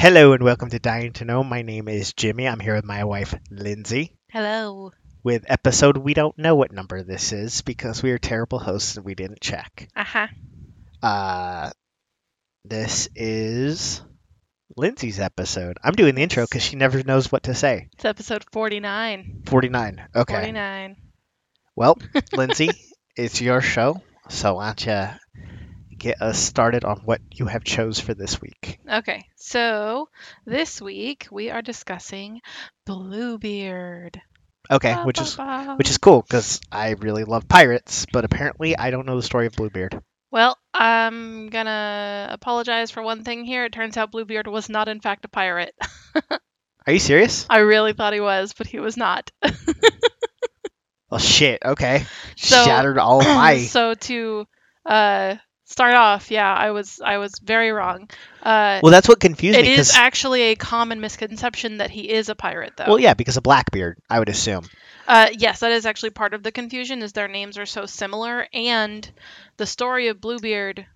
Hello and welcome to Dying to Know. My name is Jimmy. I'm here with my wife, Lindsay, Hello. with episode we don't know what number this is because we are terrible hosts and we didn't check. Uh huh. Uh, this is Lindsay's episode. I'm doing the intro because she never knows what to say. It's episode 49. 49. Okay. 49. Well, Lindsay, it's your show, so why don't you get us started on what you have chose for this week? Okay, so this week we are discussing Bluebeard. Okay, which is which is cool because I really love pirates, but apparently I don't know the story of Bluebeard. Well, I'm gonna apologize for one thing here. It turns out Bluebeard was not, in fact, a pirate. Are you serious? I really thought he was, but he was not. Well, shit. Okay, So- shattered all my. so to uh, start off, yeah, I was I was very wrong. Uh, Well, that's what confused it me. is 'cause- actually a common misconception that he is a pirate, though. well, yeah, because of Blackbeard, I would assume. Uh, yes, that is actually part of the confusion, is their names are so similar, and the story of Bluebeard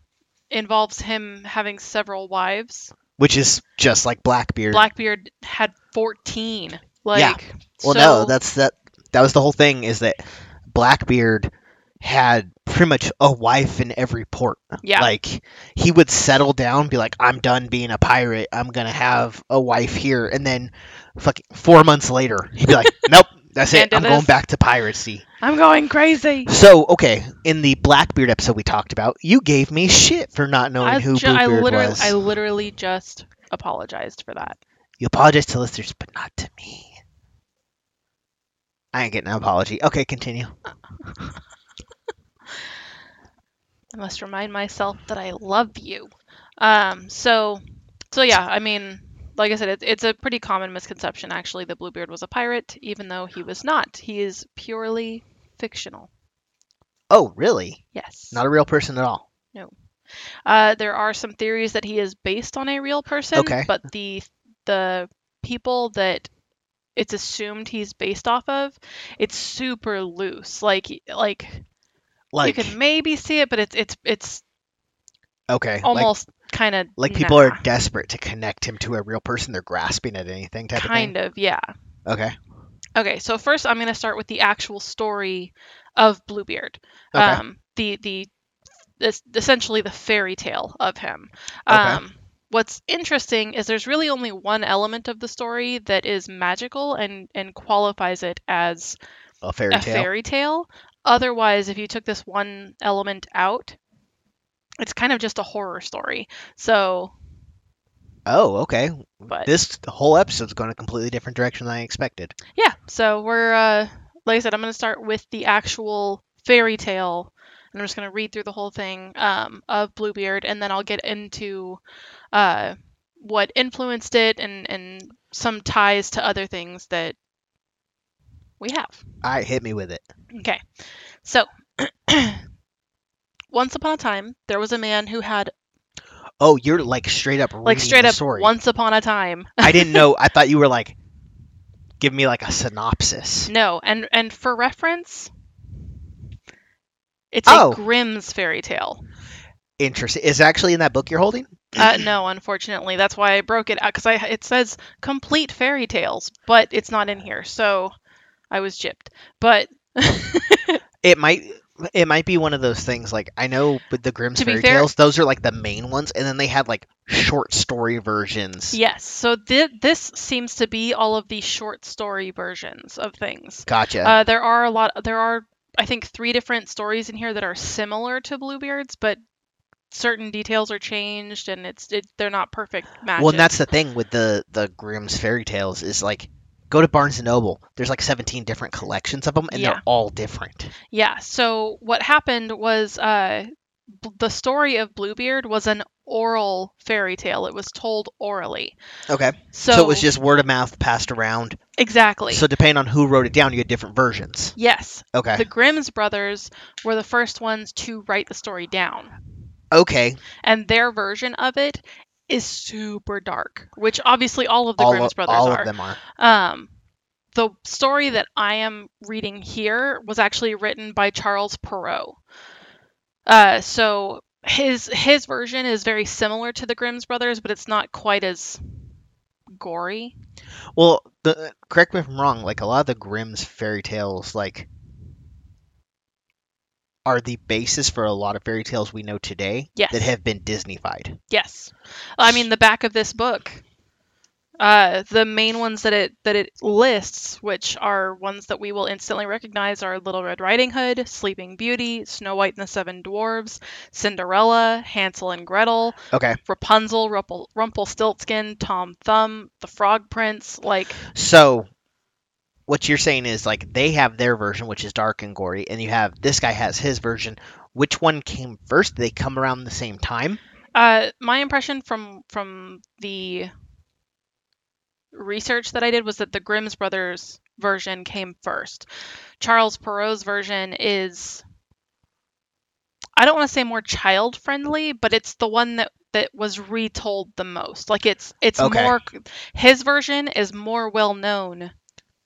involves him having several wives. Which is just like Blackbeard. Blackbeard had fourteen. Like, Yeah. well, so, no, that's that. That was the whole thing. Is that Blackbeard had pretty much a wife in every port. yeah, Like he would settle down, be like, "I'm done being a pirate. I'm gonna have a wife here," and then, fucking four months later, he'd be like, "Nope, that's it. I'm going back to piracy." I'm going crazy. So, okay, in the Blackbeard episode we talked about, you gave me shit for not knowing I, who ju- I literally, was. I literally just apologized for that. You apologize to listeners, but not to me. I ain't getting an apology. Okay, continue. I must remind myself that I love you. Um, so, so yeah, I mean, like I said, it, it's a pretty common misconception actually that Bluebeard was a pirate, even though he was not. He is purely fictional. Oh, really? Yes. Not a real person at all. No. Uh, there are some theories that he is based on a real person, Okay. but the the people that it's assumed he's based off of, it's super loose. Like like, Like, you can maybe see it, but it's it's it's okay, like, almost kind of like people are desperate to connect him to a real person. They're grasping at anything type kind of yeah. of thing. Okay. Okay, so first I'm going to start with the actual story of Bluebeard. Okay. Um, the the this, essentially the fairy tale of him. Okay. Um, what's interesting is there's really only one element of the story that is magical and and qualifies it as a fairy a tale. fairy tale. Otherwise, if you took this one element out, it's kind of just a horror story. So, Oh, okay. but This whole episode's going a completely different direction than I expected. yeah, so we're uh, like I said, I'm going to start with the actual fairy tale, and I'm just going to read through the whole thing um, of Bluebeard, and then I'll get into uh, what influenced it and and some ties to other things that we have. All right, hit me with it. Okay, so once upon a time, there was a man who had Oh, you're like straight up like straight up story. once upon a time. I didn't know. I thought you were like, give me like a synopsis. No, and and for reference, it's Oh. a Grimm's fairy tale. Interesting. Is it actually in that book you're holding? Uh, no, unfortunately, that's why I broke it out because I it says complete fairy tales, but it's not in here, so I was gypped. But It might. It might be one of those things. Like I know with the Grimm's fairy fair- tales, those are like the main ones, and then they had like short story versions. yes, so thi- this seems to be all of the short story versions of things. Gotcha. Uh, there are a lot. There are I think three different stories in here that are similar to Bluebeard's, but certain details are changed, and it's it, they're not perfect matches. well, and that's the thing with the the Grimm's fairy tales is like go to Barnes and Noble. There's like 17 different collections of them, and Yeah. they're all different. Yeah. So what happened was uh, b- the story of Bluebeard was an oral fairy tale. It was told orally. Okay. So, So, it was just word of mouth passed around. exactly. So depending on who wrote it down, you had different versions. yes, Okay. the Grimm's brothers were the first ones to write the story down, okay. and their version of it is super dark, which obviously all of the all Grimm's of, brothers all are. of them are. Um, the story that I am reading here was actually written by Charles Perrault. Uh, so his his version is very similar to the Grimm's brothers, but it's not quite as gory. Well, the correct me if I'm wrong. Like a lot of the Grimm's fairy tales, like are the basis for a lot of fairy tales we know today Yes. that have been Disneyfied. Yes. I mean the back of this book. Uh, the main ones that it that it lists, which are ones that we will instantly recognize, are Little Red Riding Hood, Sleeping Beauty, Snow White and the Seven Dwarves, Cinderella, Hansel and Gretel, Okay, Rapunzel, Rumpel, Rumpelstiltskin, Tom Thumb, The Frog Prince. Like, so what you're saying is like they have their version, which is dark and gory, and you have this guy has his version. Which one came first? Did they come around the same time? uh, my impression from from the research that I did was that the Grimm's brothers version came first. Charles Perrault's version is I don't want to say more child friendly, but it's the one that that was retold the most. Like it's it's Okay. more his version is more well known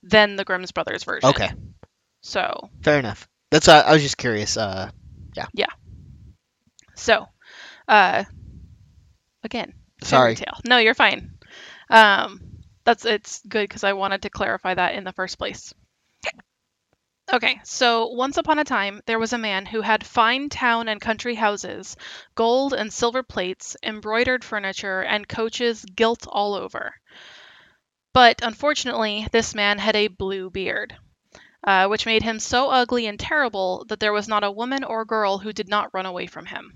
than the Grimm's brothers version. Okay, So, fair enough. That's why I was just curious. Uh, yeah. Yeah. so uh again, sorry. fairy tale. No, you're fine. Um, that's it's good because I wanted to clarify that in the first place. Okay, so once upon a time, there was a man who had fine town and country houses, gold and silver plates, embroidered furniture, and coaches gilt all over. But unfortunately, this man had a blue beard, uh, which made him so ugly and terrible that there was not a woman or girl who did not run away from him.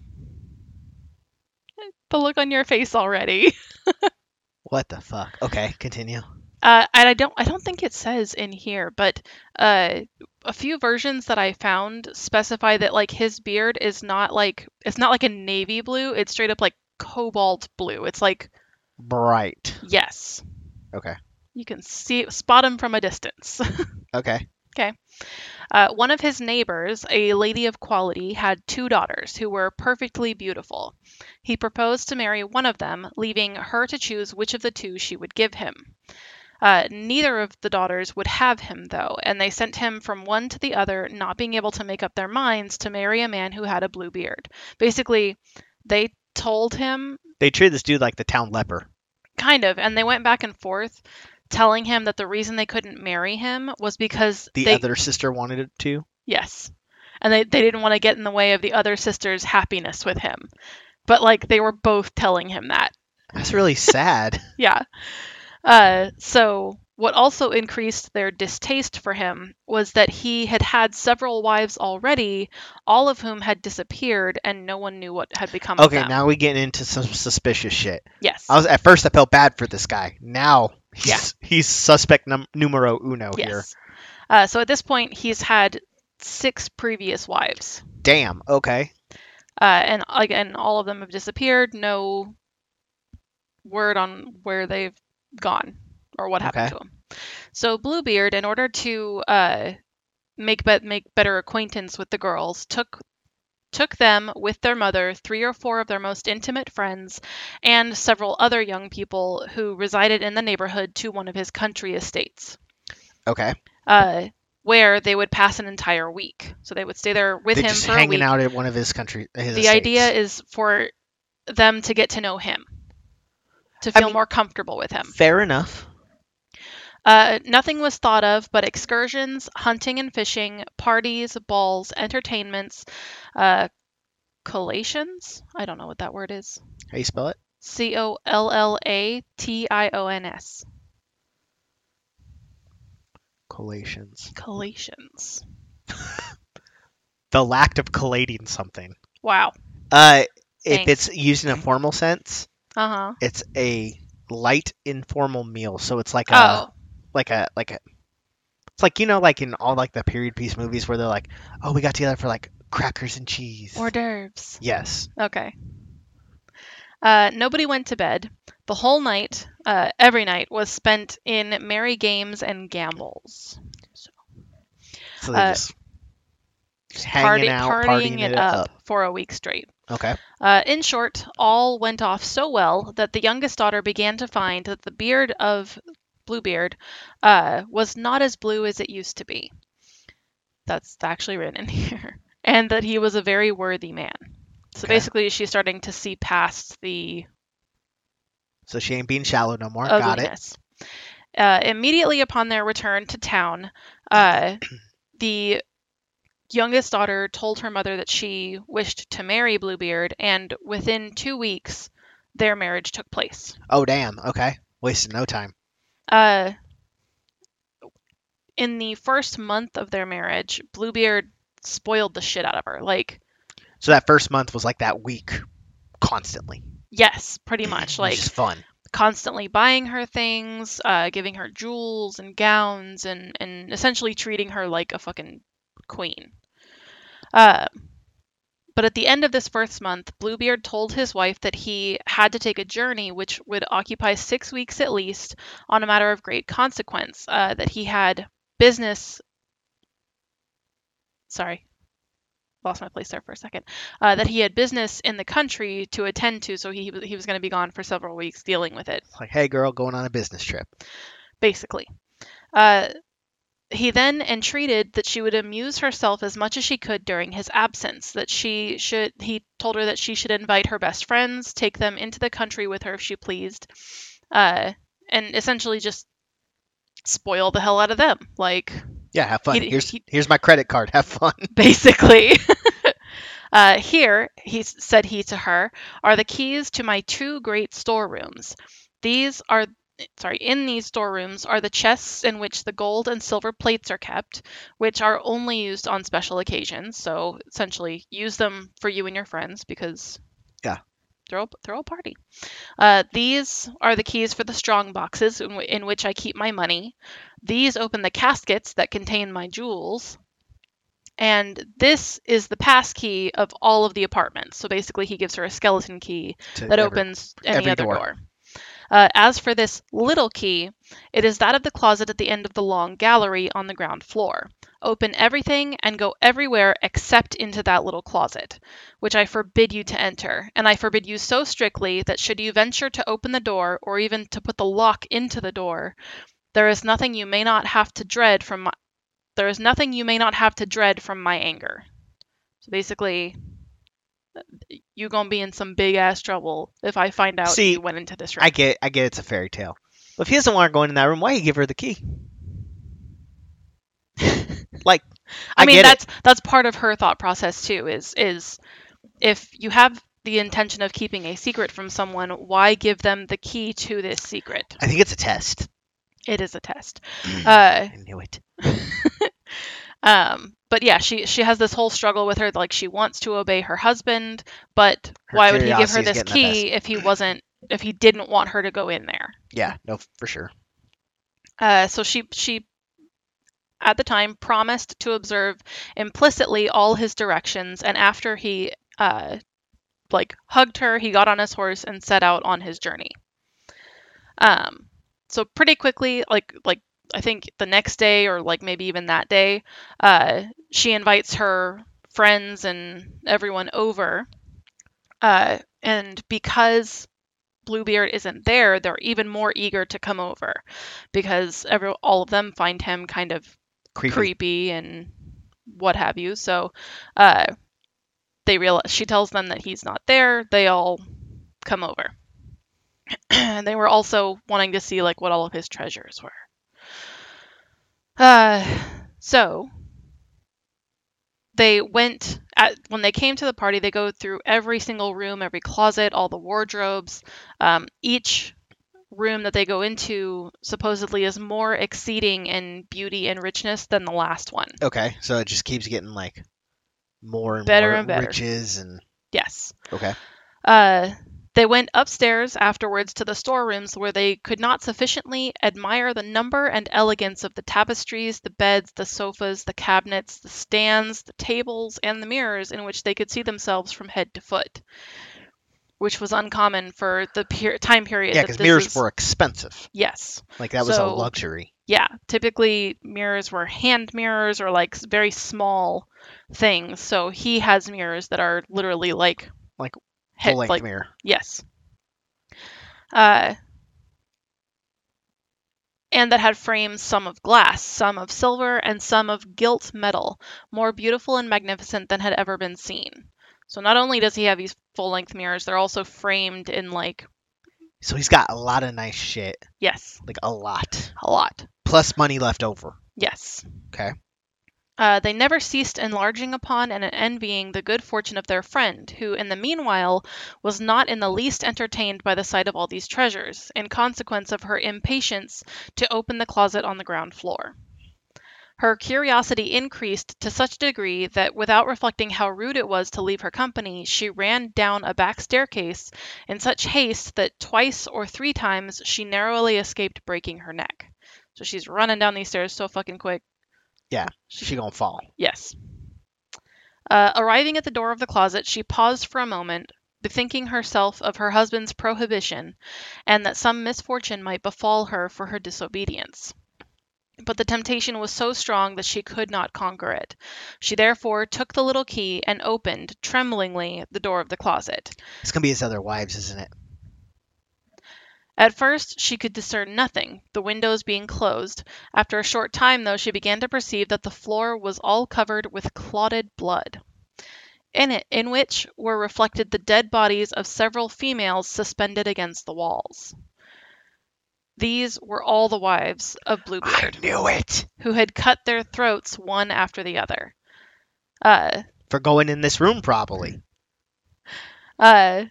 The look on your face already. What the fuck? Okay, continue. Uh, and I don't I don't think it says in here, but uh, a few versions that I found specify that like his beard is not like it's not like a navy blue. It's straight up like cobalt blue. It's like Bright. yes, Okay. You can see spot him from a distance. Okay. Okay. Uh, one of his neighbors, a lady of quality, had two daughters who were perfectly beautiful. He proposed to marry one of them, leaving her to choose which of the two she would give him. Uh, neither of the daughters would have him, though, and they sent him from one to the other, not being able to make up their minds to marry a man who had a blue beard. Basically, they told him They treated this dude like the town leper. kind of, and they went back and forth, telling him that the reason they couldn't marry him was because The they, other sister wanted it to. Yes. And they, they didn't want to get in the way of the other sister's happiness with him. But like they were both telling him that. That's really sad. Yeah. Uh so what also increased their distaste for him was that he had had several wives already, all of whom had disappeared and no one knew what had become of them. Okay, now we get into some suspicious shit. yes. I was at first I felt bad for this guy. Now he's he's suspect num- numero uno here. yes. Uh, so at this point he's had six previous wives. Damn. Okay. uh, and again, all of them have disappeared. No word on where they've gone or what happened Okay. to them. So Bluebeard, in order to uh, make be- make better acquaintance with the girls, took took them with their mother, three or four of their most intimate friends, and several other young people who resided in the neighborhood to one of his country estates, Okay. uh, where they would pass an entire week. So they would stay there with They're him just for a hanging week out at one of his country. His the idea is for them to get to know him to I feel mean- more comfortable with him fair enough. Uh, nothing was thought of but excursions hunting and fishing parties balls entertainments uh, collations i don't know what that word is How you spell it? c-o-l-l-a-t-i-o-n-s Collations. collations The lack of collating something. wow Uh, if Thanks. it's used in a formal sense, uh-huh it's a light informal meal. So it's like a oh like a like a it's like you know like in all like the period piece movies where they're like, oh, we got together for like crackers and cheese. hors d'oeuvres yes. Okay. Uh, nobody went to bed. The whole night, uh, every night, was spent in merry games and gambles. So they Uh, just, just hanging Party, out, partying, it up, for a week straight. Okay. Uh, in short, all went off so well that the youngest daughter began to find that the beard of Bluebeard uh, was not as blue as it used to be. That's actually written in here. And that he was a very worthy man. So Okay. basically, she's starting to see past the So she ain't being shallow no more. Got it. ugliness. Uh, immediately upon their return to town, uh, the youngest daughter told her mother that she wished to marry Bluebeard, and within two weeks, their marriage took place. Oh damn. Okay. Wasted no time. Uh, in the first month of their marriage, Bluebeard spoiled the shit out of her. Like, So that first month was like that week, constantly. yes, pretty much. Like, just fun. constantly buying her things, uh, giving her jewels and gowns, and and essentially treating her like a fucking queen. Uh, but at the end of this first month, Bluebeard told his wife that he had to take a journey which would occupy six weeks at least on a matter of great consequence. Uh, that he had business. Sorry, lost my place there for a second. Uh, that he had business in the country to attend to, so he he was going to be gone for several weeks dealing with it like, hey girl, going on a business trip. basically. Uh, he then entreated that she would amuse herself as much as she could during his absence. That she should, he told her that she should invite her best friends, take them into the country with her if she pleased, uh, and essentially just spoil the hell out of them. Like, Yeah, have fun. He- here's he- here's my credit card. Have fun. basically. uh, here, he said he to her, are the keys to my two great storerooms. These are sorry, in these storerooms are the chests in which the gold and silver plates are kept, which are only used on special occasions. So essentially, use them for you and your friends because Yeah. throw throw a party. Uh, these are the keys for the strong boxes in, w- in which I keep my money. These open the caskets that contain my jewels. And this is the pass key of all of the apartments. So basically, he gives her a skeleton key To that every- opens any every other door. door. Uh, as for this little key, it is that of the closet at the end of the long gallery on the ground floor. Open everything and go everywhere except into that little closet, which I forbid you to enter. And I forbid you so strictly that should you venture to open the door or even to put the lock into the door, there is nothing you may not have to dread from my, there is nothing you may not have to dread from my anger. So basically, you gonna be in some big ass trouble if I find out See, you went into this room. I get I get it's a fairy tale. But if he doesn't want her going in that room, why you give her the key? like I, I mean get it. that's that's part of her thought process too. Is is if you have the intention of keeping a secret from someone, why give them the key to this secret? I think it's a test. It is a test. Uh, I knew it. um, but yeah, she she has this whole struggle with her. Like she wants to obey her husband, but Her why would he give her this key if he wasn't if he didn't want her to go in there? Yeah, no, for sure. Uh, so she she at the time promised to observe implicitly all his directions, and after he uh, like hugged her, he got on his horse and set out on his journey. Um, so pretty quickly, like like I think the next day or like maybe even that day, uh, she invites her friends and everyone over. Uh, and because Bluebeard isn't there, they're even more eager to come over because every all of them find him kind of Creepy. creepy and what have you. So uh, they realize she tells them that he's not there. They all come over. and they were also wanting to see like what all of his treasures were. Uh, so they went at when they came to the party. They go through every single room, every closet, all the wardrobes. Um, each room that they go into supposedly is more exceeding in beauty and richness than the last one. Okay, so it just keeps getting like more and Better more and better. riches and Yes. okay. Uh, they went upstairs afterwards to the storerooms where they could not sufficiently admire the number and elegance of the tapestries, the beds, the sofas, the cabinets, the stands, the tables, and the mirrors in which they could see themselves from head to foot, which was uncommon for the per- time period. Yeah, because mirrors is- were expensive. Yes. Like that was a luxury. Yeah. Typically, mirrors were hand mirrors or like very small things. So he has mirrors that are literally like Like he- Full length like mirror. Yes. Uh, and that had frames some of glass, some of silver, and some of gilt metal, more beautiful and magnificent than had ever been seen. So not only does he have these full length mirrors, they're also framed in like So he's got a lot of nice shit. Yes, Like a lot. a lot. Plus money left over. Yes. Okay. Uh, they never ceased enlarging upon and envying the good fortune of their friend, who, in the meanwhile, was not in the least entertained by the sight of all these treasures, in consequence of her impatience to open the closet on the ground floor. Her curiosity increased to such a degree that, without reflecting how rude it was to leave her company, she ran down a back staircase in such haste that twice or three times she narrowly escaped breaking her neck. So she's running down these stairs so fucking quick. Yeah. She gonna fall. Yes. Uh, arriving at the door of the closet, she paused for a moment, bethinking herself of her husband's prohibition, and that some misfortune might befall her for her disobedience. But the temptation was so strong that she could not conquer it. She therefore took the little key and opened, tremblingly, the door of the closet. It's gonna be his other wives, isn't it? At first, she could discern nothing, the windows being closed. After a short time, though, she began to perceive that the floor was all covered with clotted blood. In it, in which were reflected the dead bodies of several females suspended against the walls. These were all the wives of Bluebeard. I knew it. who had cut their throats one after the other. Uh, For going in this room, probably. Uh,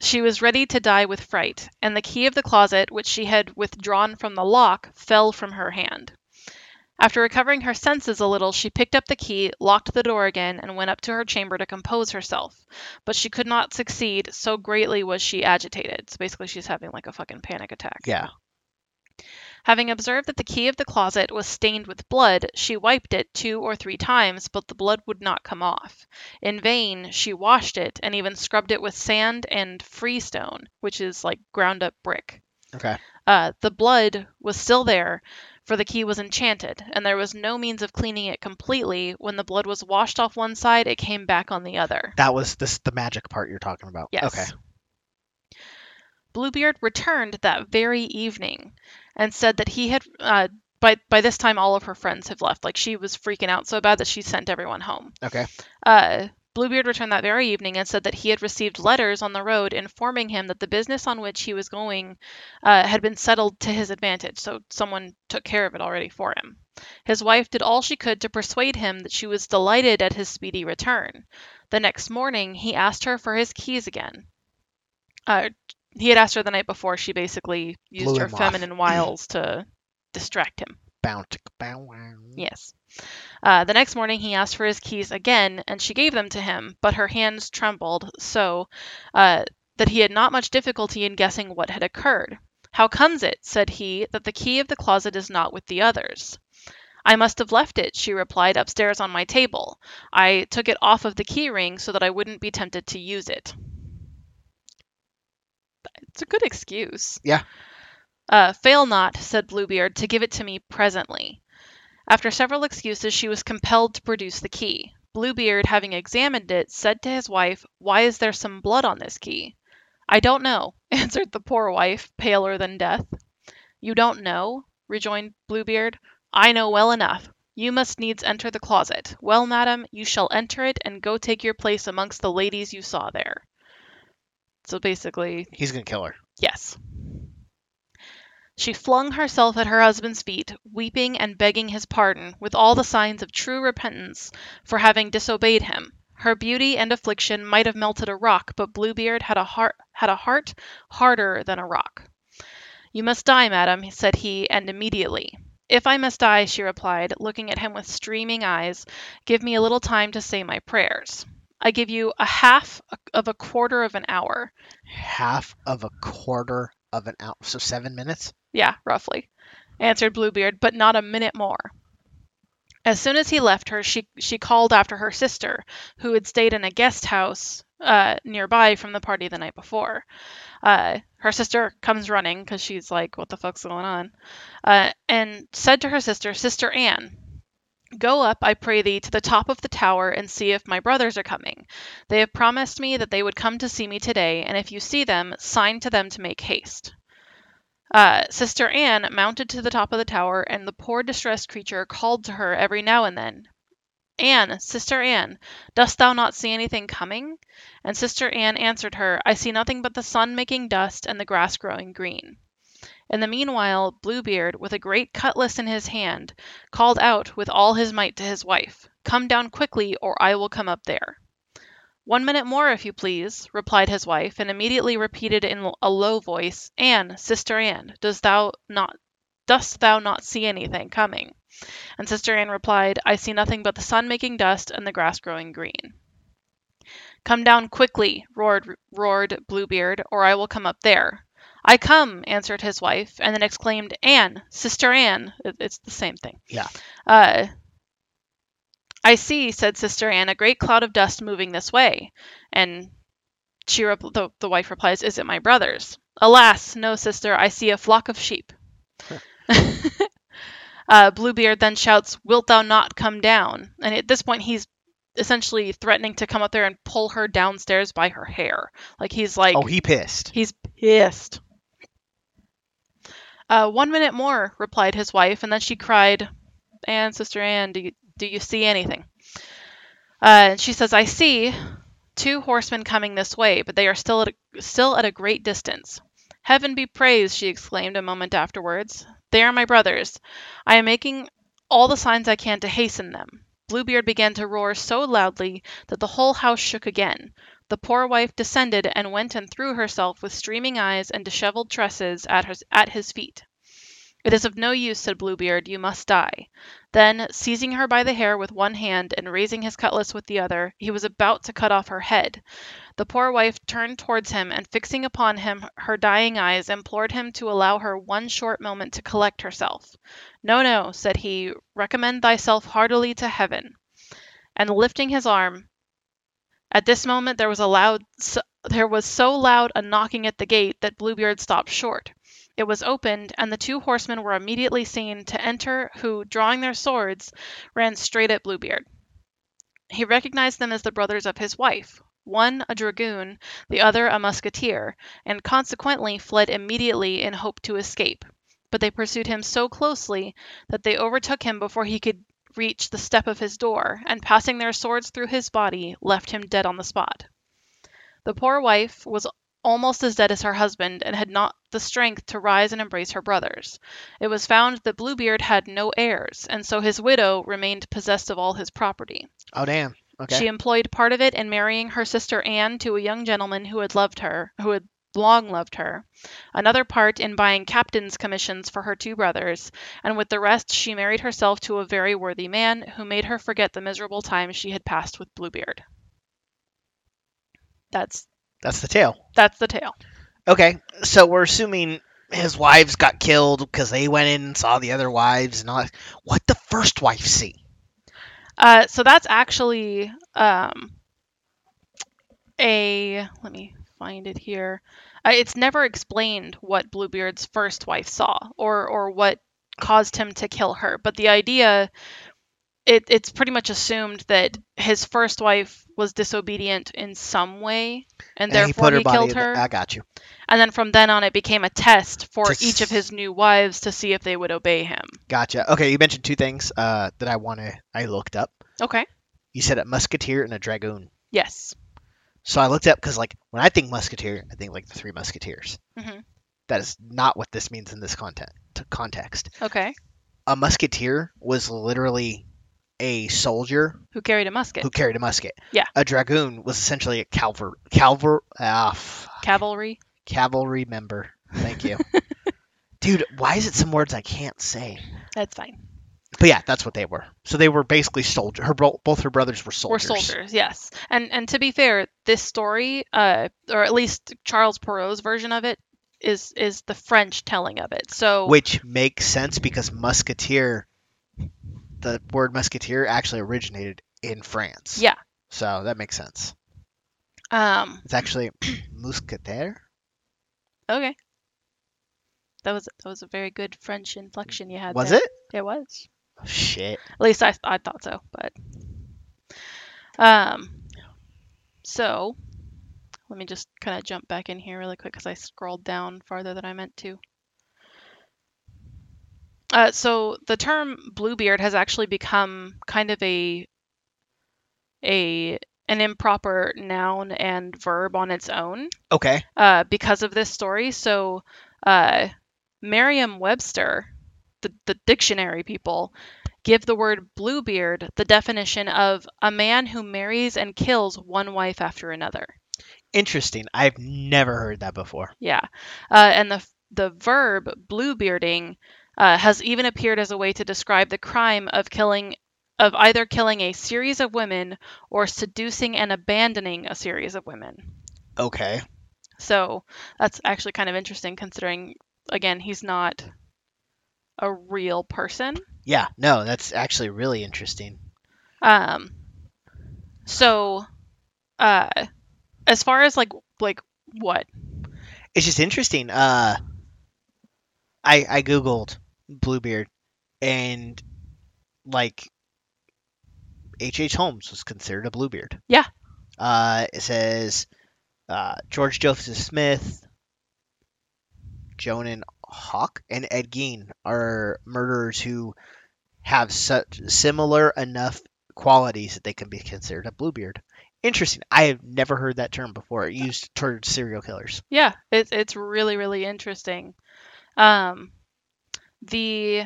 she was ready to die with fright, and the key of the closet, which she had withdrawn from the lock, fell from her hand. After recovering her senses a little, she picked up the key, locked the door again, and went up to her chamber to compose herself. But she could not succeed, so greatly was she agitated. So basically, she's having like a fucking panic attack. Yeah. Having observed that the key of the closet was stained with blood, she wiped it two or three times, but the blood would not come off. In vain, she washed it and even scrubbed it with sand and freestone, which is like ground up brick. Okay. Uh, the blood was still there, for the key was enchanted, and there was no means of cleaning it completely. When the blood was washed off one side, it came back on the other. That was this the magic part you're talking about. Yes. Okay. Bluebeard returned that very evening and said that he had uh, by by this time all of her friends have left. Like she was freaking out so bad that she sent everyone home. Okay. Uh, Bluebeard returned that very evening and said that he had received letters on the road informing him that the business on which he was going uh, had been settled to his advantage, so someone took care of it already for him. His wife did all she could to persuade him that she was delighted at his speedy return. The next morning, he asked her for his keys again. Uh, he had asked her the night before. She basically used Blew her off. feminine wiles to distract him. Bow bow wow. Yes. Uh, the next morning, he asked for his keys again, and she gave them to him, but her hands trembled so uh, that he had not much difficulty in guessing what had occurred. How comes it, said he, that the key of the closet is not with the others? I must have left it, she replied, upstairs on my table. I took it off of the key ring so that I wouldn't be tempted to use it. It's a good excuse. Yeah. Uh, fail not, said Bluebeard, to give it to me presently. After several excuses, she was compelled to produce the key. Bluebeard, having examined it, said to his wife, Why is there some blood on this key? I don't know, answered the poor wife, paler than death. You don't know? rejoined Bluebeard. I know well enough. You must needs enter the closet. Well, madam, you shall enter it and go take your place amongst the ladies you saw there. So basically, He's gonna kill her. Yes. She flung herself at her husband's feet, weeping and begging his pardon, with all the signs of true repentance for having disobeyed him. Her beauty and affliction might have melted a rock, but Bluebeard had a heart had a heart harder than a rock. You must die, madam, said he, and immediately. If I must die, she replied, looking at him with streaming eyes, give me a little time to say my prayers. I give you a half of a quarter of an hour. Half of a quarter of an hour. So seven minutes. Yeah, roughly, answered Bluebeard, but not a minute more. As soon as he left her, she she called after her sister, who had stayed in a guest house uh, nearby from the party the night before. Uh, her sister comes running because she's like, "What the fuck's going on?" Uh, and said to her sister, "Sister Anne, Go up, I pray thee, to the top of the tower and see if my brothers are coming. They have promised me that they would come to see me today, and if you see them, sign to them to make haste. Uh, Sister Anne mounted to the top of the tower, and the poor distressed creature called to her every now and then. Anne, Sister Anne, dost thou not see anything coming? And Sister Anne answered her, I see nothing but the sun making dust and the grass growing green. In the meanwhile, Bluebeard, with a great cutlass in his hand, called out with all his might to his wife, Come down quickly, or I will come up there. One minute more, if you please, replied his wife, and immediately repeated in a low voice, Anne, Sister Anne, dost thou not dost thou not see anything coming? And Sister Anne replied, I see nothing but the sun making dust and the grass growing green. Come down quickly, roared roared Bluebeard, or I will come up there. I come, answered his wife, and then exclaimed, Anne, Sister Anne. It's the same thing. Yeah. Uh, I see, said Sister Anne, a great cloud of dust moving this way. And she rep- the, the wife replies, Is it my brothers? Alas, no, sister, I see a flock of sheep. uh, Bluebeard then shouts, Wilt thou not come down? And at this point, he's essentially threatening to come up there and pull her downstairs by her hair. Like he's like, Oh, he pissed. he's pissed. Uh, one minute more, replied his wife, and then she cried, Anne, Sister Anne, do you, do you see anything? Uh, and she says, I see two horsemen coming this way, but they are still at a, still at a great distance. Heaven be praised, she exclaimed a moment afterwards. They are my brothers. I am making all the signs I can to hasten them. Bluebeard began to roar so loudly that the whole house shook again. The poor wife descended and went and threw herself with streaming eyes and disheveled tresses at, her, at his feet. It is of no use, said Bluebeard, you must die. Then, seizing her by the hair with one hand and raising his cutlass with the other, he was about to cut off her head. The poor wife turned towards him and, fixing upon him her dying eyes, implored him to allow her one short moment to collect herself. No, no, said he, recommend thyself heartily to heaven. And lifting his arm, at this moment there was a loud, so, there was so loud a knocking at the gate that Bluebeard stopped short. It was opened, and the two horsemen were immediately seen to enter, who, drawing their swords, ran straight at Bluebeard. He recognized them as the brothers of his wife, one a dragoon, the other a musketeer, and consequently fled immediately in hope to escape. But they pursued him so closely that they overtook him before he could reach the step of his door, and passing their swords through his body, left him dead on the spot. The poor wife was almost as dead as her husband, and had not the strength to rise and embrace her brothers. It was found that Bluebeard had no heirs, and so his widow remained possessed of all his property. Oh, damn. Okay. She employed part of it in marrying her sister Anne to a young gentleman who had loved her, who had long loved her, another part in buying captain's commissions for her two brothers, and with the rest she married herself to a very worthy man who made her forget the miserable time she had passed with Bluebeard. That's That's the tale. that's the tale. Okay, so we're assuming his wives got killed because they went in and saw the other wives and all that. What the first wife see? Uh, so that's actually um, a let me find it here. Uh, it's never explained what Bluebeard's first wife saw or or what caused him to kill her, but the idea it, it's pretty much assumed that his first wife was disobedient in some way, and, And he therefore her he, killed in the- her. I got you. and then from then on, it became a test for To each of his new wives to see if they would obey him. Gotcha. Okay, you mentioned two things uh, that I want to. I looked up. Okay. You said a musketeer and a dragoon. Yes. So I looked up because, like, when I think musketeer, I think like the three musketeers. Mhm. That is not what this means in this content context. Okay. A musketeer was literally a soldier Who carried a musket? who carried a musket. Yeah. A dragoon was essentially a calver calver ah, fuck. Cavalry. cavalry member. Thank you. Dude, why is it some words I can't say? That's fine. But yeah, that's what they were. So they were basically soldier. Her both her brothers were soldiers. We're soldiers, yes. And and to be fair, this story, uh, or at least Charles Perrault's version of it, is is the French telling of it. So Which makes sense because musketeer, the word musketeer actually originated in France. Yeah. So that makes sense. um, It's actually mousquetaire. okay. That was that was a very good French inflection you had. Was there. it? It was. Shit. At least I I thought so, but um, so let me just kind of jump back in here really quick because I scrolled down farther than I meant to. Uh, so the term Bluebeard has actually become kind of a a an improper noun and verb on its own Okay. uh, because of this story. So, uh, Merriam-Webster, the, the dictionary people, give the word Bluebeard the definition of a man who marries and kills one wife after another. Interesting. I've never heard that before. Yeah, uh, and the the verb bluebearding uh, has even appeared as a way to describe the crime of killing of either killing a series of women or seducing and abandoning a series of women. Okay. So that's actually kind of interesting considering again he's not a real person. Yeah. No, that's actually really interesting. Um so uh as far as like like what? It's just interesting. Uh, I I googled Bluebeard, and like H. H. Holmes was considered a Bluebeard. Yeah. Uh, it says uh, George Joseph Smith, Johann Hoch, and Ed Gein are murderers who have such similar enough qualities that they can be considered a Bluebeard. Interesting. I have never heard that term before used towards serial killers. Yeah, it's it's really really interesting. Um, the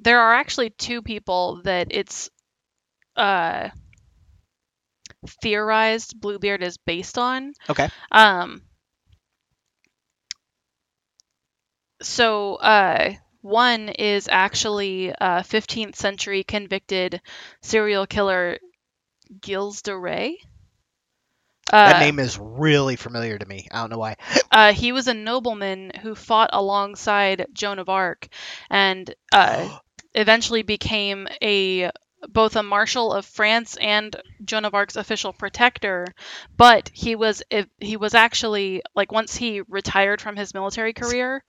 there are actually two people that it's uh theorized Bluebeard is based on. Okay. Um. So uh. One is actually uh, 15th century convicted serial killer Gilles de Rais. Uh, That name is really familiar to me. I don't know why. Uh, he was a nobleman who fought alongside Joan of Arc, and uh, eventually became a both a marshal of France and Joan of Arc's official protector. But he was he was actually like once he retired from his military career,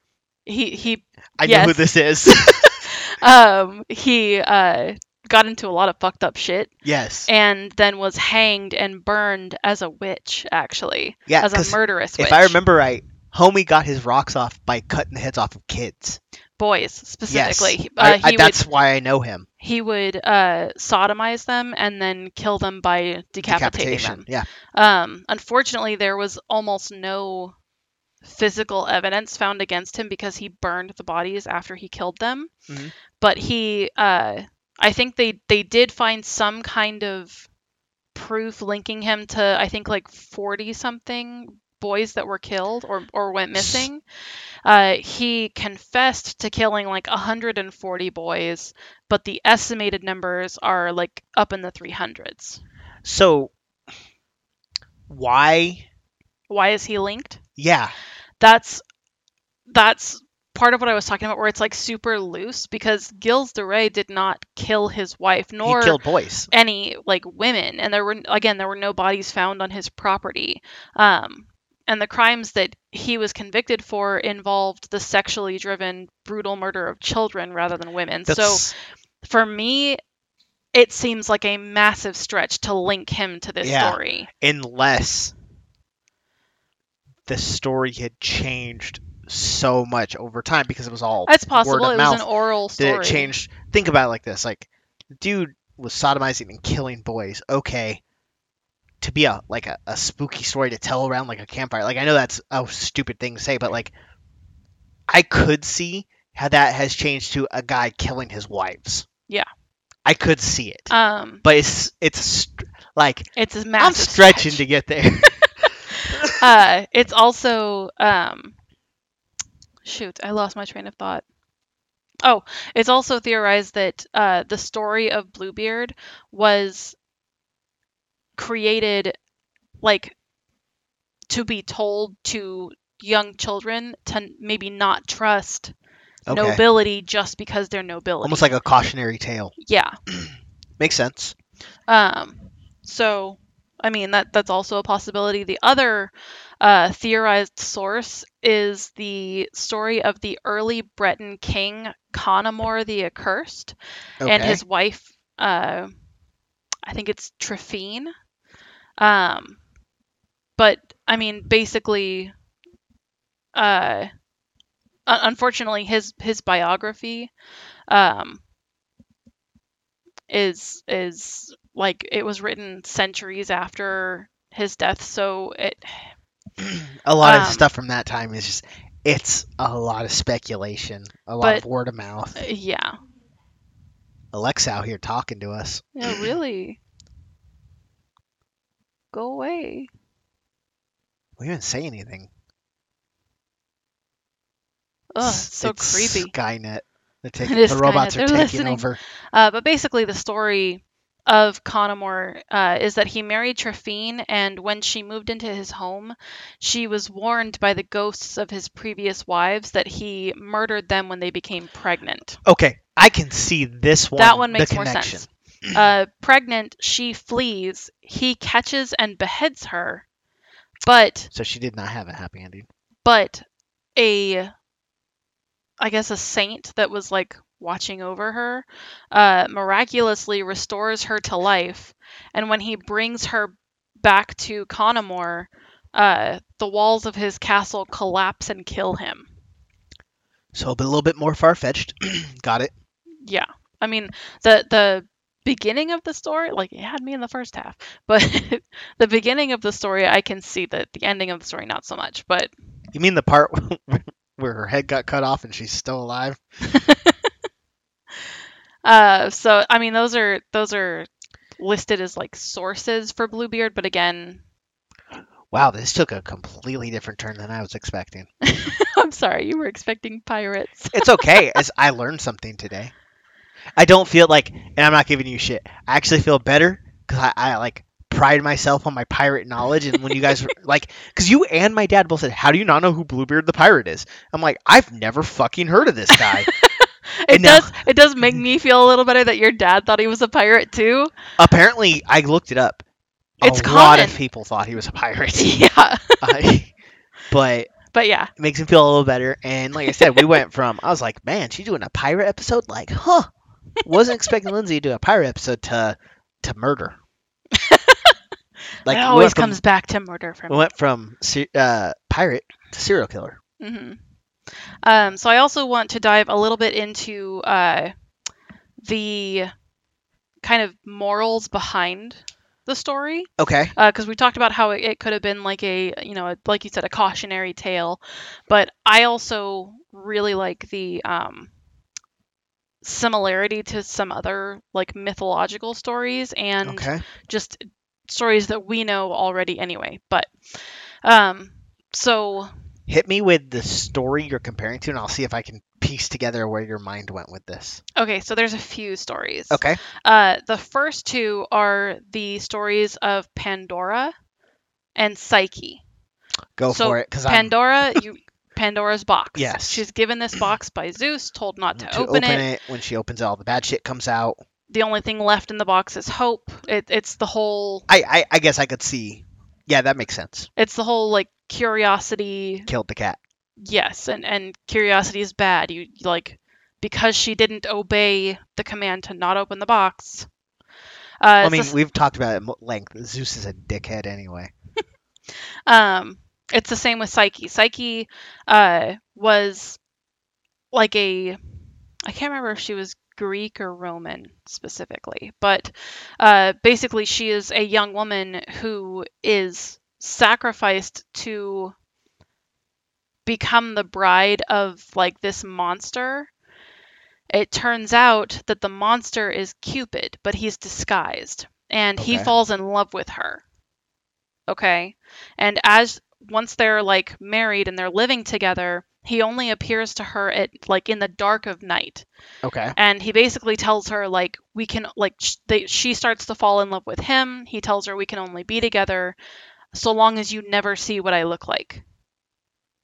he he I know who this is. um he uh got into a lot of fucked up shit yes. and then was hanged and burned as a witch actually Yeah, as a murderous witch if I remember right, Homie got his rocks off by cutting the heads off of kids. boys specifically Yes. He- I- uh, I- he would that's why I know him. he would uh, sodomize them and then kill them by decapitating them. Yeah. Um, unfortunately, there was almost no physical evidence found against him because he burned the bodies after he killed them. Mhm. But he, uh, I think they they did find some kind of proof linking him to I think like forty something boys that were killed or or went missing. Uh, he confessed to killing like 140 boys, but the estimated numbers are like up in the 300s. So why? Why is he linked? Yeah. That's that's part of what I was talking about, where it's like super loose because Gilles de Rais did not kill his wife nor he killed boys. any like women, and there were again there were no bodies found on his property. Um, and the crimes that he was convicted for involved the sexually driven brutal murder of children rather than women. So for me, it seems like a massive stretch to link him to this Yeah. story. unless the story had changed so much over time because it was all It's possible word it of was an oral story. Did it change? Think about it like this: like, dude was sodomizing and killing boys. Okay, to be a like a, a spooky story to tell around like a campfire. Like, I know that's a stupid thing to say, but like, I could see how that has changed to a guy killing his wives. Yeah. I could see it, Um, but it's it's like it's a massive I'm stretching stretch. to get there. uh, it's also um, shoot, I lost my train of thought. Oh, it's also theorized that uh, the story of Bluebeard was created like to be told to young children to maybe not trust Okay. nobility just because they're nobility. Almost like a cautionary tale. yeah. Makes sense. Um, so, I mean that that's also a possibility. The other uh, theorized source is the story of the early Breton king Conomor the Accursed Okay. and his wife. Uh, I think it's Trifine. Um, but I mean, basically, uh, unfortunately, his his biography, um, is is like it was written centuries after his death, so it a lot of Um, stuff from that time is just it's a lot of speculation, a lot of word of mouth. uh, yeah. Alexa out here talking to us. Yeah, really. Go away. We didn't say anything. Ugh, it's so it's creepy. Skynet. They're taking, the robots Skynet. are They're taking listening. over. Uh, but basically, the story of Conomor uh, is that he married Trefine, and when she moved into his home, she was warned by the ghosts of his previous wives that he murdered them when they became pregnant. Okay, I can see this one. that one the makes more sense. Uh, pregnant, she flees. He catches and beheads her, but So she did not have a happy ending. but a I guess a saint that was like watching over her uh, miraculously restores her to life, and when he brings her back to Conomor, uh, the walls of his castle collapse and kill him. So a little bit more far fetched. Got it. Yeah, I mean the the beginning of the story like it had me in the first half but the beginning of the story i can see that the ending of the story not so much but You mean the part where her head got cut off and she's still alive? Uh, so I mean, those are those are listed as like sources for Bluebeard, but again, Wow, this took a completely different turn than I was expecting. I'm sorry, you were expecting pirates. It's okay, as I learned something today. I don't feel like, and I'm not giving you shit. I actually feel better because I, I like pride myself on my pirate knowledge. And when you guys were like, because you and my dad both said, "How do you not know who Bluebeard the pirate is?" I'm like, I've never fucking heard of this guy. It now- does it does make me feel a little better that your dad thought he was a pirate too. Apparently, I looked it up. It's A It's lot of people thought he was a pirate, Yeah, but but yeah, it makes me feel a little better. And like I said, we went from I was like, man, she's doing a pirate episode. Like, huh? Wasn't expecting Lindsay to do a pirate episode to to murder. like it always from- comes back to murder From We went from uh, pirate to serial killer. hmm Um, so I also want to dive a little bit into uh, the kind of morals behind the story. Okay. because we talked about how it, it could have been like a you know like you said a cautionary tale but i also really like the um similarity to some other like mythological stories and Okay. just stories that we know already anyway but um so Hit me with the story you're comparing to, and I'll see if I can piece together where your mind went with this. okay so there's a few stories Okay. Uh, the first two are the stories of Pandora and Psyche. Go So, for it, because Pandora, you Pandora's box. Yes. She's given this box by Zeus, told not to, to open, it. When she opens it, all the bad shit comes out. The only thing left in the box is hope. It, it's the whole. I, I I guess I could see. Yeah, that makes sense. It's the whole like curiosity. Killed the cat. Yes, and and curiosity is bad. You like because she didn't obey the command to not open the box. Uh, I mean, the we've talked about it at length. Zeus is a dickhead anyway. Um, it's the same with Psyche. Psyche uh, was like a, I can't remember if she was Greek or Roman specifically, but uh, basically she is a young woman who is sacrificed to become the bride of like this monster. It turns out that the monster is Cupid, but he's disguised, and he falls in love with her. Okay. And as once they're like married and they're living together, he only appears to her at like in the dark of night. Okay. And he basically tells her like we can like sh- they, she starts to fall in love with him. He tells her we can only be together so long as you never see what I look like.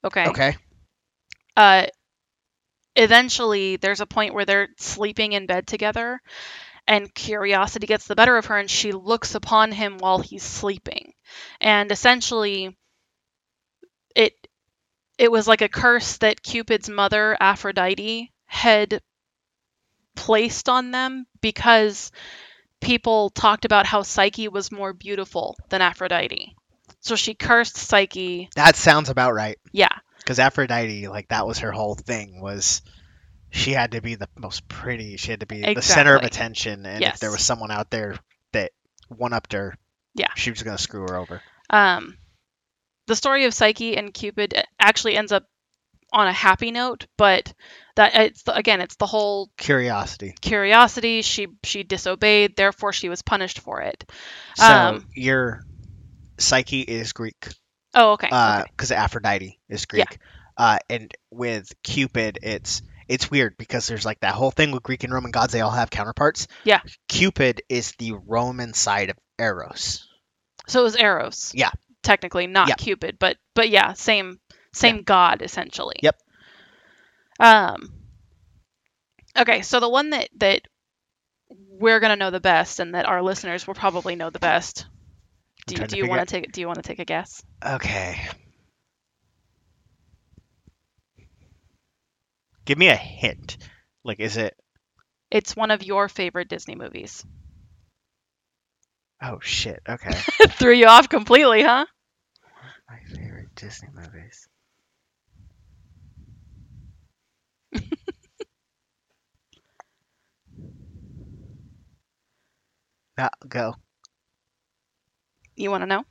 Okay. Okay. Uh eventually there's a point where they're sleeping in bed together and curiosity gets the better of her and she looks upon him while he's sleeping and essentially it it was like a curse that cupid's mother aphrodite had placed on them because people talked about how psyche was more beautiful than aphrodite so she cursed psyche That sounds about right. yeah Because Aphrodite, like that was her whole thing was she had to be the most pretty. She had to be the center of attention. And if there was someone out there that one upped her, Yeah. she was gonna screw her over. Um, the story of Psyche and Cupid actually ends up on a happy note, but that it's the, again, it's the whole Curiosity. curiosity. She she disobeyed, therefore she was punished for it. So Um, your Psyche is Greek, Oh, okay. okay. because Aphrodite is Greek. Uh, and with Cupid, it's it's weird because there's like that whole thing with Greek and Roman gods. They all have counterparts. Yeah. Cupid is the Roman side of Eros. So it was Eros. Yeah. Technically, not Yeah. Cupid, but but yeah, same same god essentially. Yep. Um. Okay, so the one that that we're gonna know the best, and that our listeners will probably know the best. Do you, do you want to take Do you want to take a guess? Okay. Give me a hint. Like, is it? It's one of your favorite Disney movies. Oh shit. Okay. Threw you off completely, huh? My favorite Disney movies. Now go. You want to know?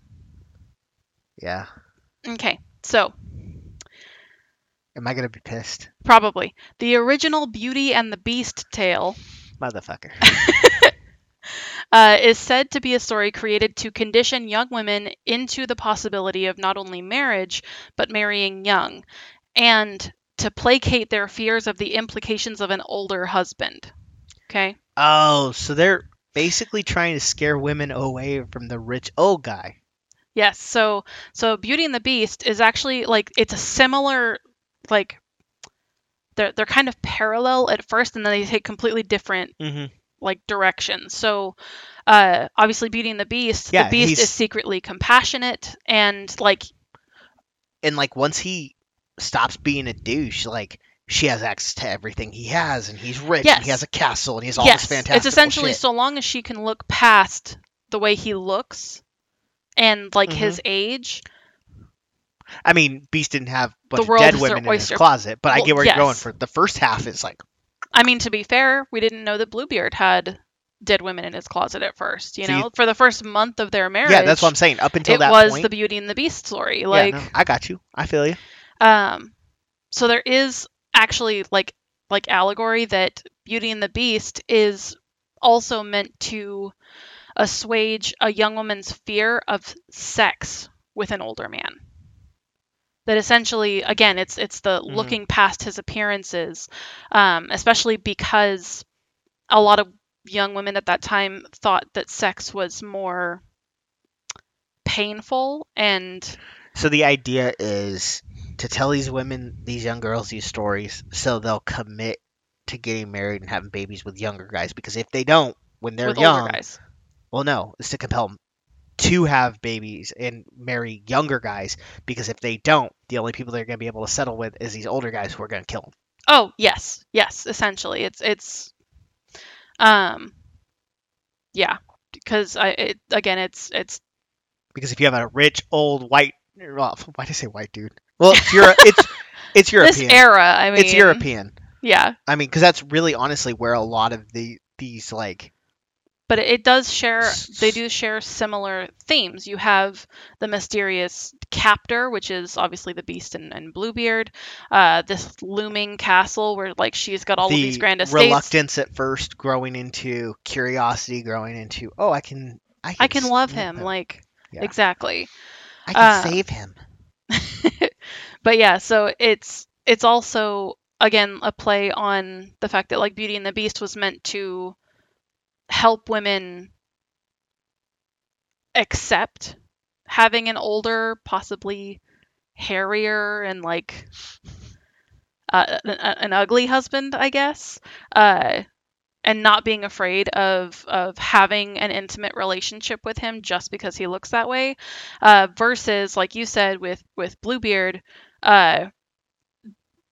Yeah. Okay, so Am I gonna be pissed, probably the original Beauty and the Beast tale motherfucker? uh, is said to be a story created to condition young women into the possibility of not only marriage, but marrying young, and to placate their fears of the implications of an older husband. Okay? oh, so they're basically trying to scare women away from the rich old guy. Yes. So, so Beauty and the Beast is actually like it's a similar, like they're they're kind of parallel at first, and then they take completely different Mm-hmm. like directions. So, uh, obviously, Beauty and the Beast, Yeah, the Beast he's- is secretly compassionate and like And like once he stops being a douche, like she has access to everything he has, and he's rich, and he has a castle, and he has all yes, this fantastic. it's essentially shit. so long as she can look past the way he looks and like Mm-hmm. his age. I mean, Beast didn't have a bunch The of dead women in his closet, but I get where you're going for. The first half is like, I mean, to be fair, we didn't know that Bluebeard had dead women in his closet at first. You So you- know, for the first month of their marriage. yeah, that's what I'm saying. Up until it that was point, the Beauty and the Beast story. yeah, Like, no, I got you. I feel you. um, so there is actually like like allegory that Beauty and the Beast is also meant to assuage a young woman's fear of sex with an older man. That essentially, again, it's it's the Mhm. looking past his appearances, um, especially because a lot of young women at that time thought that sex was more painful and So the idea is to tell these women, these young girls, these stories, so they'll commit to getting married and having babies with younger guys. Because if they don't, when they're with young, guys. well, no, it's to compel them to have babies and marry younger guys. Because if they don't, the only people they're going to be able to settle with is these older guys who are going to kill them. Oh yes, yes. Essentially, it's it's, um, yeah, because I it, again, it's it's Because if you have a rich old white, well, why did I say white dude? Well, it's it's it's European. this era. I mean, it's European. Yeah, I mean, because that's really honestly where a lot of the these like but it, does share. They do share similar themes. You have the mysterious captor, which is obviously the Beast and, and Bluebeard. Uh, this looming castle where like she's got all of these grand estates. reluctance at first growing into curiosity, growing into oh, I can I can, I can love save him, like Yeah. exactly. I can um, save him. but yeah, so it's it's also again a play on the fact that like Beauty and the Beast was meant to help women accept having an older, possibly hairier and like uh, an, ugly husband, I guess. Uh, and not being afraid of of having an intimate relationship with him just because he looks that way uh, versus like you said with with bluebeard uh,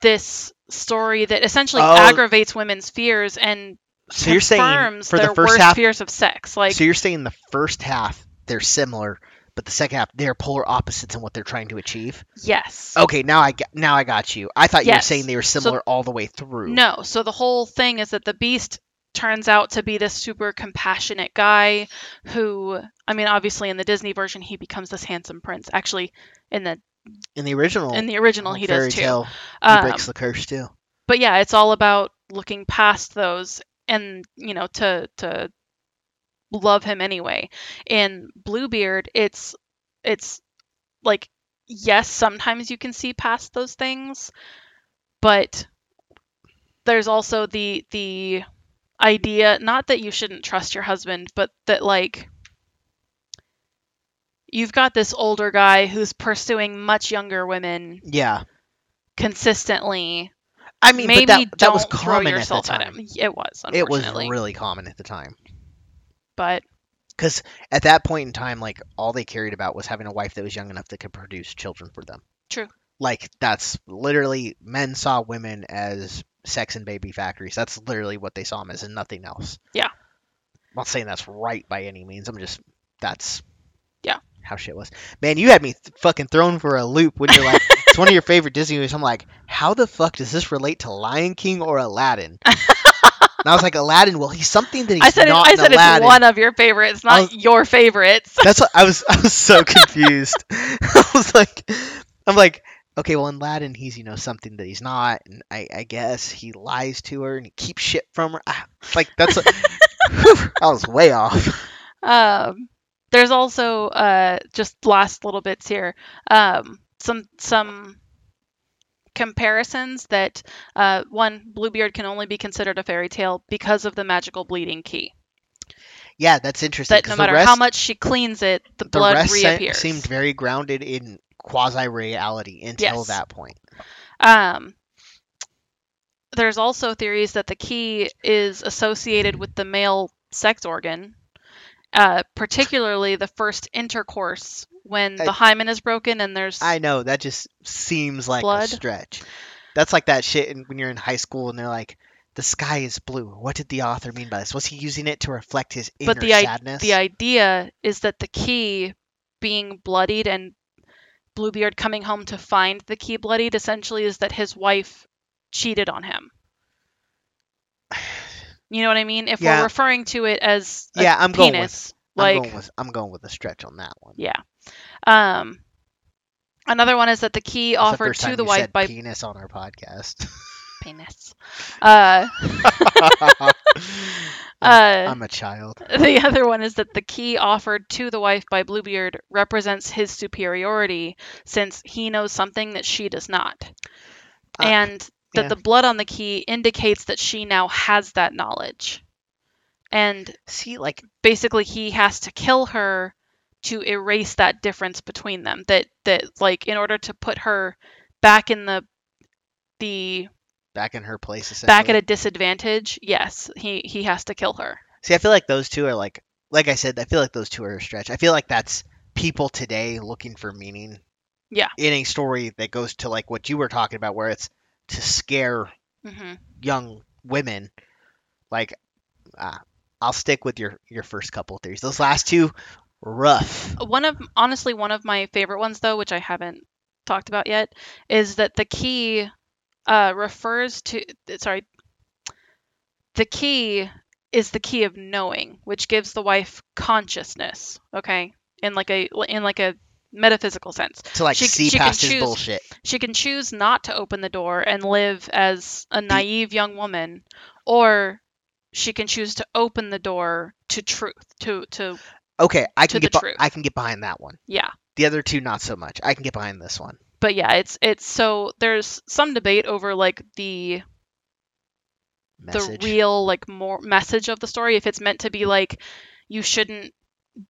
this story that essentially Oh. aggravates women's fears and So you're saying confirms for their the first worst half, fears of sex like so you're saying the first half they're similar, but the second half they're polar opposites in what they're trying to achieve. Yes. Okay, now I got, now I got you. I thought you were saying they were So- similar all the way through. No, so the whole thing is that the beast turns out to be this super compassionate guy who I mean obviously in the Disney version he becomes this handsome prince. Actually in the In the original, in the original he does too. tale, he Um, breaks the curse too. but yeah, it's all about looking past those and you know to to love him anyway. In Bluebeard, it's it's like yes, sometimes you can see past those things, but there's also the the idea not that you shouldn't trust your husband, but that like you've got this older guy who's pursuing much younger women Yeah, consistently I mean, maybe but that, that was common at the yourself at, him. It was, It was really common at the time. but Because at that point in time, like all they cared about was having a wife that was young enough that could produce children for them. True. Like that's literally men saw women as sex and baby factories. That's literally what they saw them as, and nothing else. Yeah. I'm not saying that's right by any means. I'm just that's Yeah. How shit was. Man, you had me th- fucking thrown for a loop when you're like, it's one of your favorite Disney movies. I'm like, how the fuck does this relate to Lion King or Aladdin? and I was like, Aladdin. Well, he's something that he's I said it, not I said Aladdin. it's one of your favorites, not was- your favorites. That's what I was. I was so confused. I was like, I'm like, okay, well, in Aladdin, he's you know something that he's not, and I, I guess he lies to her and he keeps shit from her. Ah, like that's, a, Whew, I was way off. Um, there's also uh, just last little bits here. Um, some some comparisons that uh, one Bluebeard can only be considered a fairy tale because of the magical bleeding key. Yeah, that's interesting. That no matter rest, how much she cleans it, the the blood reappears. seemed very grounded in quasi reality until Yes. that point. Um, there's also theories that the key is associated with the male sex organ, uh, particularly the first intercourse when I- the hymen is broken and there's I know that just seems like a Blood. stretch. That's like that shit in, when you're in high school and they're like, "The sky is blue." What did the author mean by this? Was he using it to reflect his inner but the i- the idea is that the key being bloodied and Bluebeard coming home to find the key bloodied essentially is that his wife cheated on him. You know what I mean? If Yeah. we're referring to it as a Yeah, I'm going with- penis, I'm like going with I'm going with a stretch on that one. Yeah. Um, another one is that the key the offered first to the wife by penis on our podcast. penis. Uh, uh, I'm a child. the other one is that the key offered to the wife by Bluebeard represents his superiority since he knows something that she does not. Uh, and that yeah. the blood on the key indicates that she now has that knowledge. And See, like basically he has to kill her to erase that difference between them that that like in order to put her back in the the back in her place. back at a disadvantage yes he he has to kill her See, I feel like those two are like, like I said, I feel like those two are a stretch. I feel like that's people today looking for meaning. Yeah. In a story that goes to like what you were talking about, where it's to scare hmm young women. Like, uh, I'll stick with your your first couple of theories. Those last two, rough. one of honestly one of my favorite ones though which i haven't talked about yet is that the key uh refers to sorry the key is the key of knowing which gives the wife consciousness okay in like a in like a metaphysical sense To like She- see she can past his choose- bullshit. she can choose not to open the door and live as a naive young woman or she can choose to open the door to truth to to Okay, I can the get. be- truth. I can get behind that one. yeah The other two, not so much. I can get behind this one. but yeah it's it's so there's some debate over like the Message. the real like more message of the story if it's meant to be like you shouldn't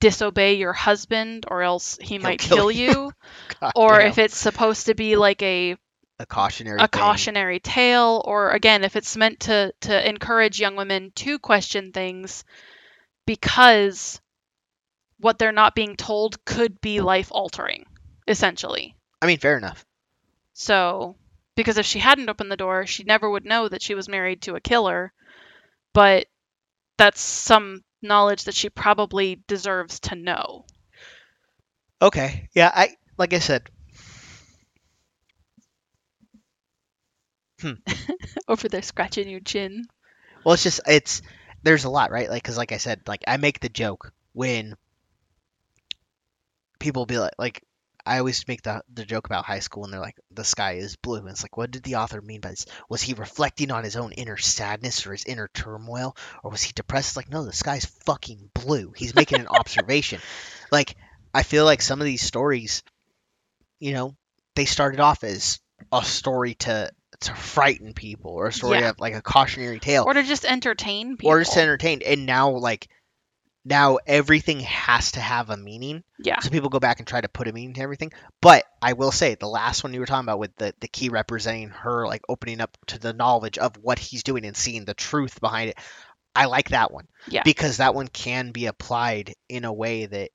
disobey your husband or else he might kill kill, you. you God or damn. if it's supposed to be like a a cautionary. a thing. cautionary tale or again if it's meant to to encourage young women to question things because what they're not being told could be life altering essentially I mean, fair enough. so because if she hadn't opened the door she never would know that she was married to a killer but that's some knowledge that she probably deserves to know Okay. Yeah, I like I said, hmm. Over there scratching your chin. well, it's just it's there's a lot, right? Like, cause like I said, like I make the joke when people be like, like I always make the the joke about high school, and they're like, the sky is blue, and it's like, what did the author mean by this? Was he reflecting on his own inner sadness or his inner turmoil, or was he depressed? It's like, no, the sky's fucking blue. He's making an observation. Like, I feel like some of these stories, you know, they started off as a story to to frighten people, or a story Yeah. of like a cautionary tale, Or to just entertain people. or just to entertain. And now, like, now everything has to have a meaning. yeah. So people go back and try to put a meaning to everything. But I will say, the last one you were talking about with the, the key representing her, like opening up to the knowledge of what he's doing and seeing the truth behind it, I like that one. Yeah. Because that one can be applied in a way that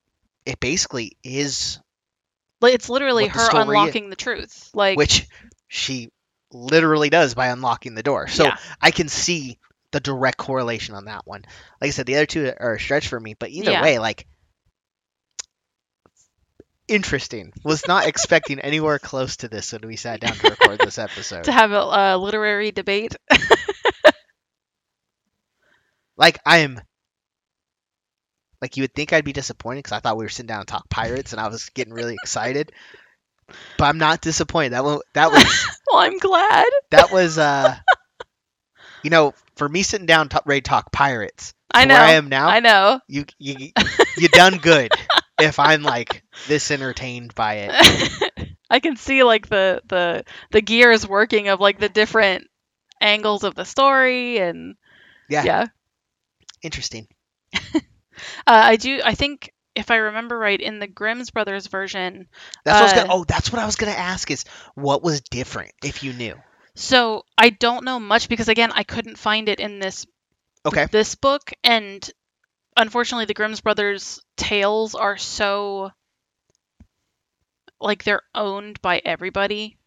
it basically is, Like, It's literally what the her is. unlocking the truth. Like which she literally does by unlocking the door. So Yeah. I can see the direct correlation on that one. Like I said, the other two are a stretch for me, but either Yeah. way, like interesting. Was not expecting anywhere close to this when we sat down to record this episode. to have a, a literary debate. Like I am like you would think I'd be disappointed because I thought we were sitting down and talk pirates and I was getting really excited. But I'm not disappointed. That one, that was well, I'm glad. that was uh you know for me sitting down to, ready to talk pirates I know. where i am now I know. you you you done good if i'm like this entertained by it I can see like the the the gears working of like the different angles of the story and yeah, yeah. interesting Uh, I do. I think if I remember right, in the Grimm's brothers version, that's what I was gonna, Uh, oh that's what i was gonna ask is what was different if you knew so I don't know much because again, I couldn't find it in this okay this book, and unfortunately, the Grimm's brothers tales are so like they're owned by everybody.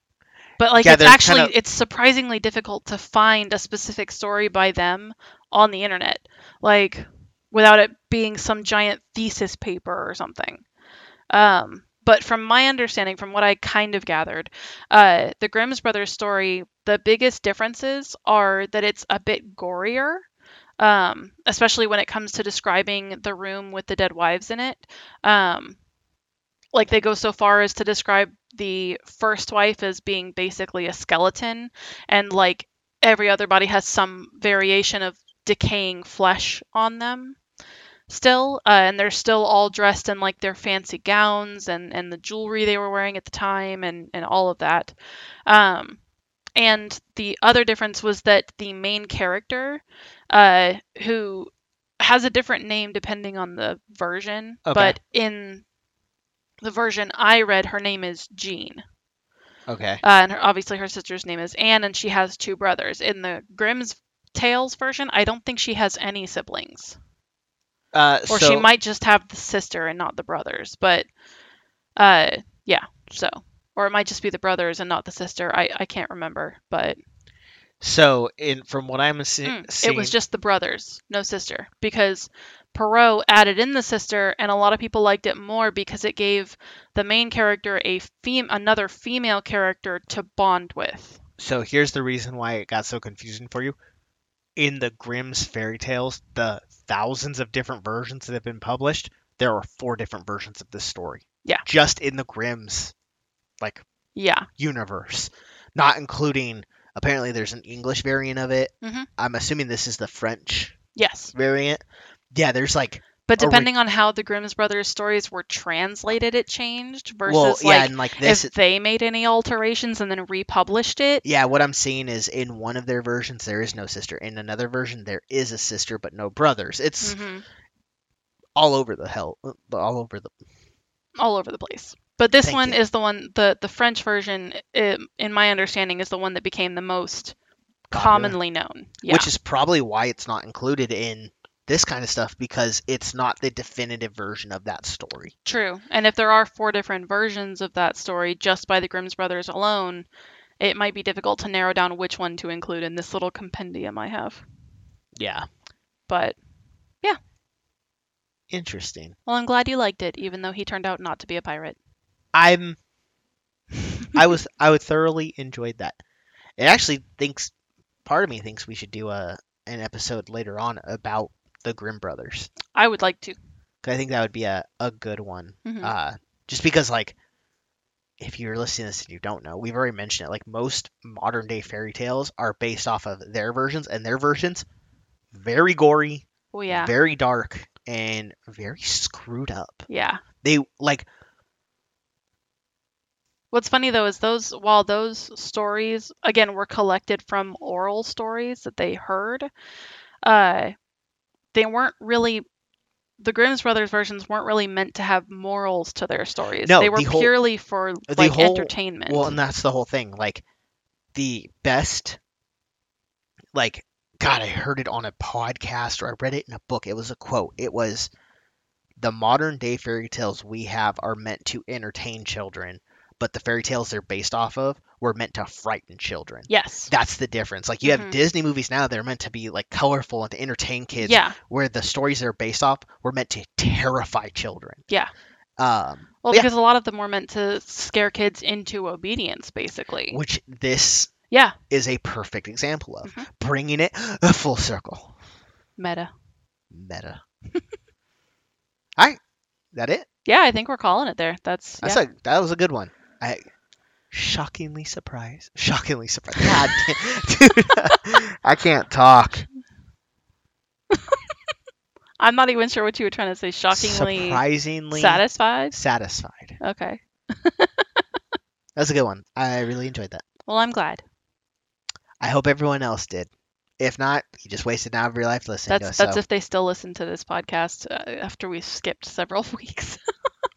But like Yeah, it's actually kinda- it's surprisingly difficult to find a specific story by them on the internet. Like without it being some giant thesis paper or something. Um, but from my understanding, from what I kind of gathered, uh, the Grimm's brothers story, the biggest differences are that it's a bit gorier, um, especially when it comes to describing the room with the dead wives in it. Um, like they go so far as to describe the first wife as being basically a skeleton, and like every other body has some variation of decaying flesh on them still uh, and they're still all dressed in like their fancy gowns and and the jewelry they were wearing at the time and and all of that um and the other difference was that the main character uh who has a different name depending on the version Okay. but in the version i read her name is jean okay uh, and her, obviously her sister's name is Anne, and she has two brothers. In the Grimm's Tales version, I don't think she has any siblings, uh or so, she might just have the sister and not the brothers. But, uh, yeah, so or it might just be the brothers and not the sister. I I can't remember, but so in from what i'm see, mm, seeing it was just the brothers, no sister, because Perrault added in the sister, and a lot of people liked it more because it gave the main character a fem- another female character to bond with. so here's the reason why it got so confusing for you in the grimm's fairy tales the thousands of different versions that have been published there are four different versions of this story Yeah. just in the grimm's like Yeah. universe not including apparently there's an english variant of it Mhm. i'm assuming this is the french Yes. variant yeah there's like But we- depending on how the Grimm's brothers stories were translated, it changed versus well yeah like and like this if they made any alterations and then republished it. Yeah, what I'm seeing is in one of their versions there is no sister. In another version there is a sister but no brothers. It's hmm all over the hell, uh, all over the. All over the place. But this Thank one you. is the one the the French version, i in my understanding, is the one that became the most Popular. commonly known. Yeah. Which is probably why it's not included in this kind of stuff because it's not the definitive version of that story. True. And if there are four different versions of that story just by the Grimm's brothers alone, it might be difficult to narrow down which one to include in this little compendium I have. Yeah. But yeah. Interesting. Well, I'm glad you liked it, even though he turned out not to be a pirate. I'm I was I would thoroughly enjoyed that. It actually thinks part of me thinks we should do a an episode later on about the Grimm brothers. I would like to. 'Cause I think that would be a, a good one. Mhm. Uh, just because like if you're listening to this and you don't know, we've already mentioned it. Like most modern day fairy tales are based off of their versions, and their versions very gory, Oh yeah, very dark, and very screwed up. yeah. They like What's funny though is those while those stories again were collected from oral stories that they heard, uh, they weren't really the Grimm's brothers versions weren't really meant to have morals to their stories. No, they were the whole- purely for like whole- entertainment. Well, and that's the whole thing. Like the best, like God, I heard it on a podcast or I read it in a book. It was a quote. It was the modern day fairy tales we have are meant to entertain children, but the fairy tales they're based off of were meant to frighten children. yes. That's the difference. Like you have Mhm. Disney movies now that are meant to be like colorful and to entertain kids, Yeah. where the stories they're based off were meant to terrify children. Yeah. Um, Well, yeah. because a lot of them were meant to scare kids into obedience, basically. which this Yeah. is a perfect example of Mhm. bringing it full circle. Meta. Meta. All right, that it. Yeah, I think we're calling it there. That's That's yeah. a that was a good one. I shockingly surprised. Shockingly surprised. God, dude, I can't talk. I'm not even sure what you were trying to say. Shockingly surprisingly satisfied. satisfied. Okay. That's a good one. I really enjoyed that. Well, I'm glad. I hope everyone else did. If not, you just wasted an hour of your life listening That's to us. that's so if they still listen to this podcast uh, after we skipped several weeks.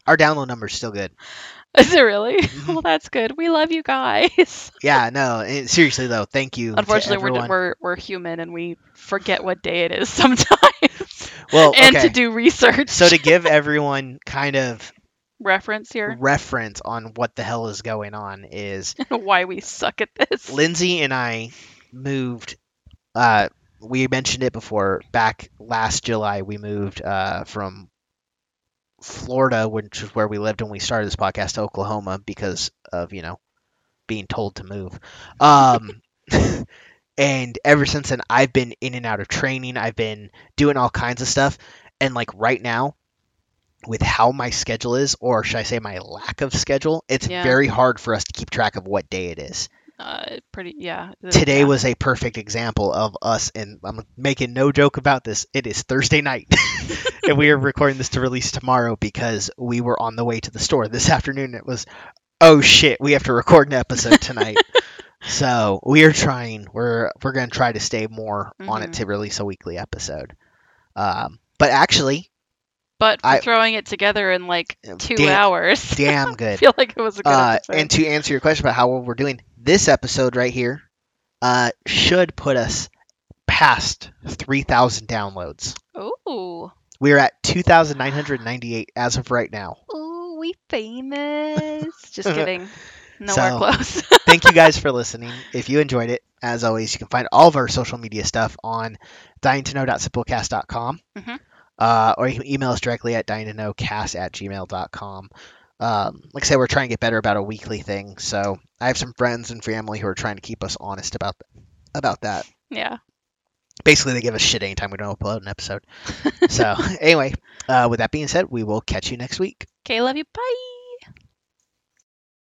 Our download number's still good. Is it really? Mhm. well, that's good. We love you guys. Yeah, no, eh, seriously though, thank you. Unfortunately, we're, we're we're human and we forget what day it is sometimes, well, and to do research. so to give everyone kind of reference here, reference on what the hell is going on is why we suck at this. Lindsay and I moved. Uh, we mentioned it before. Back last July, we moved uh, from Florida, which is where we lived when we started this podcast, to Oklahoma because of you know being told to move. Um, and ever since then, I've been in and out of training. I've been doing all kinds of stuff, and like right now. With how my schedule is, or should I say my lack of schedule, it's Yeah. very hard for us to keep track of what day it is Uh, pretty yeah. today yeah. was a perfect example of us and i'm making no joke about this it is thursday night and we are recording this to release tomorrow because we were on the way to the store this afternoon it was oh shit we have to record an episode tonight so we are trying we're we're going to try to stay more on it Mhm. to release a weekly episode um, but actually But for I- throwing it together in like two damn, hours, damn good. I feel like it was a good Uh, episode. and to answer your question about how well we're doing, this episode right here uh, should put us past 3,000 downloads. Ooh. We're at 2,998 as of right now. Ooh, we famous. Just kidding. Nowhere So- close. Thank you guys for listening. If you enjoyed it, as always, you can find all of our social media stuff on dyingtoknow.simplecast.com. Mhm. Uh, or you can email us directly at dyingtoknowcast at gmail.com. Um, like I said, we're trying to get better about a weekly thing. So I have some friends and family who are trying to keep us honest about about that. yeah. Basically, they give us shit anytime we don't upload an episode. so anyway, uh, with that being said, we will catch you next week. Okay, love you. Bye.